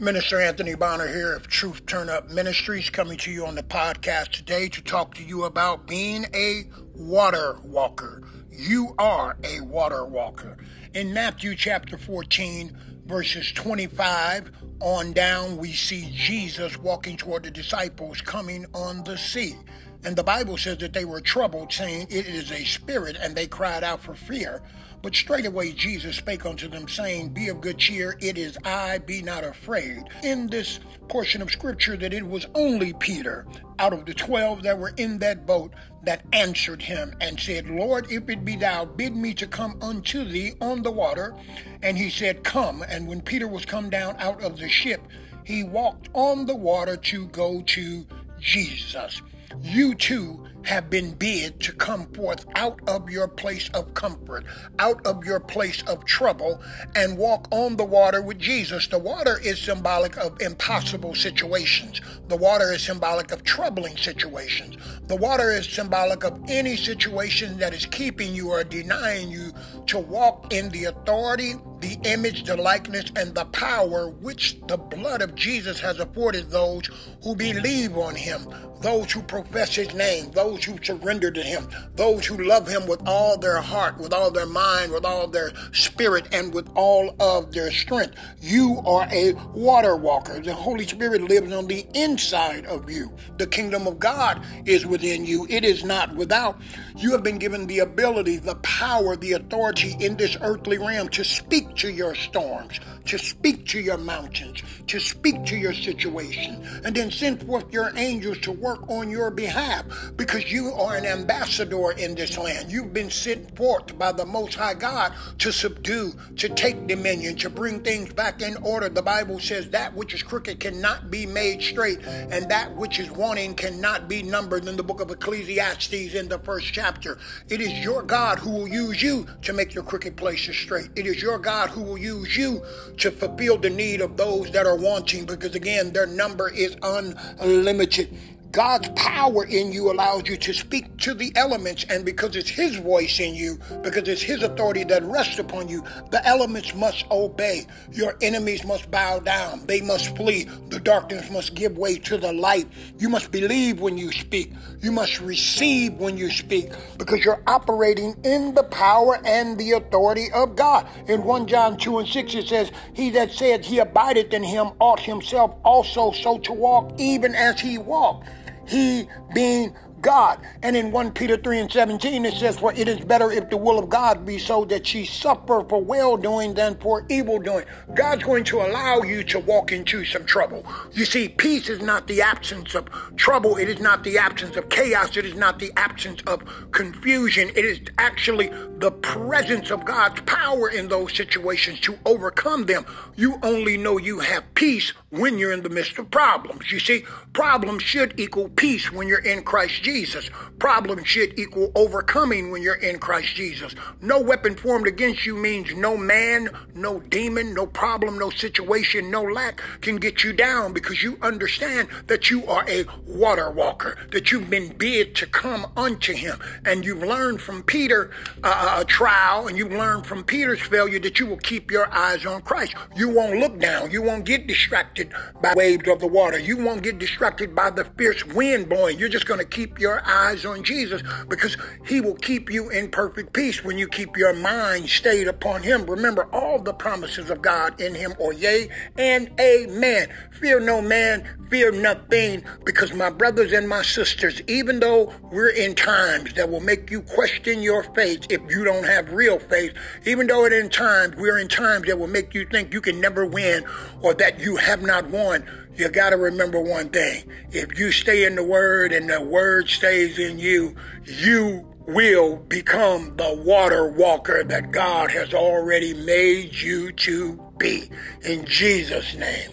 Minister Anthony Bonner here of Truth Turn Up Ministries coming to you on the podcast today to talk to you about being a water walker. You are a water walker. In Matthew chapter 14, verses 25 on down, we see Jesus walking toward the disciples coming on the sea. And the Bible says that they were troubled, saying, It is a spirit, and they cried out for fear. But straightway Jesus spake unto them, saying, Be of good cheer, it is I, be not afraid. In this portion of scripture, that it was only Peter out of the twelve that were in that boat that answered him and said, Lord, if it be thou, bid me to come unto thee on the water. And he said, Come. And when Peter was come down out of the ship, he walked on the water to go to Jesus. You too have been bid to come forth out of your place of comfort, out of your place of trouble, and walk on the water with Jesus. The water is symbolic of impossible situations. The water is symbolic of troubling situations. The water is symbolic of any situation that is keeping you or denying you to walk in the authority, the image, the likeness, and the power which the blood of Jesus has afforded those who believe on him, those who profess his name, those who surrender to Him, those who love Him with all their heart, with all their mind, with all their spirit, and with all of their strength. You are a water walker. The Holy Spirit lives on the inside of you. The kingdom of God is within you, it is not without. You have been given the ability, the power, the authority in this earthly realm to speak to your storms, to speak to your mountains, to speak to your situation, and then send forth your angels to work on your behalf because you are an ambassador in this land. You've been sent forth by the Most High God to subdue, to take dominion, to bring things back in order. The Bible says that which is crooked cannot be made straight, and that which is wanting cannot be numbered in the book of Ecclesiastes in the first chapter. It is your God who will use you to make your crooked places straight. It is your God who will use you to fulfill the need of those that are wanting, because again, their number is unlimited. God's power in you allows you to speak to the elements, and because it's His voice in you, because it's His authority that rests upon you, the elements must obey. Your enemies must bow down, they must flee. The darkness must give way to the light. You must believe when you speak, you must receive when you speak, because you're operating in the power and the authority of God. In 1 John 2 and 6, it says, He that said he abideth in him ought himself also so to walk, even as he walked he being God. And in 1 Peter 3 and 17, it says, For it is better if the will of God be so that ye suffer for well doing than for evil doing. God's going to allow you to walk into some trouble. You see, peace is not the absence of trouble, it is not the absence of chaos, it is not the absence of confusion. It is actually the presence of God's power in those situations to overcome them. You only know you have peace when you're in the midst of problems. You see, problems should equal peace when you're in Christ Jesus. Problem should equal overcoming when you're in Christ Jesus. No weapon formed against you means no man, no demon, no problem, no situation, no lack can get you down because you understand that you are a water walker, that you've been bid to come unto him. And you've learned from Peter uh, a trial and you've learned from Peter's failure that you will keep your eyes on Christ. You won't look down. You won't get distracted by waves of the water. You won't get distracted by the fierce wind blowing. You're just going to keep your eyes on Jesus because he will keep you in perfect peace when you keep your mind stayed upon him. Remember all the promises of God in him or yea and amen. Fear no man, fear nothing because my brothers and my sisters, even though we're in times that will make you question your faith if you don't have real faith, even though it in times we're in times that will make you think you can never win or that you have not won, you got to remember one thing. If you stay in the Word and the Word stays in you, you will become the water walker that God has already made you to be. In Jesus' name.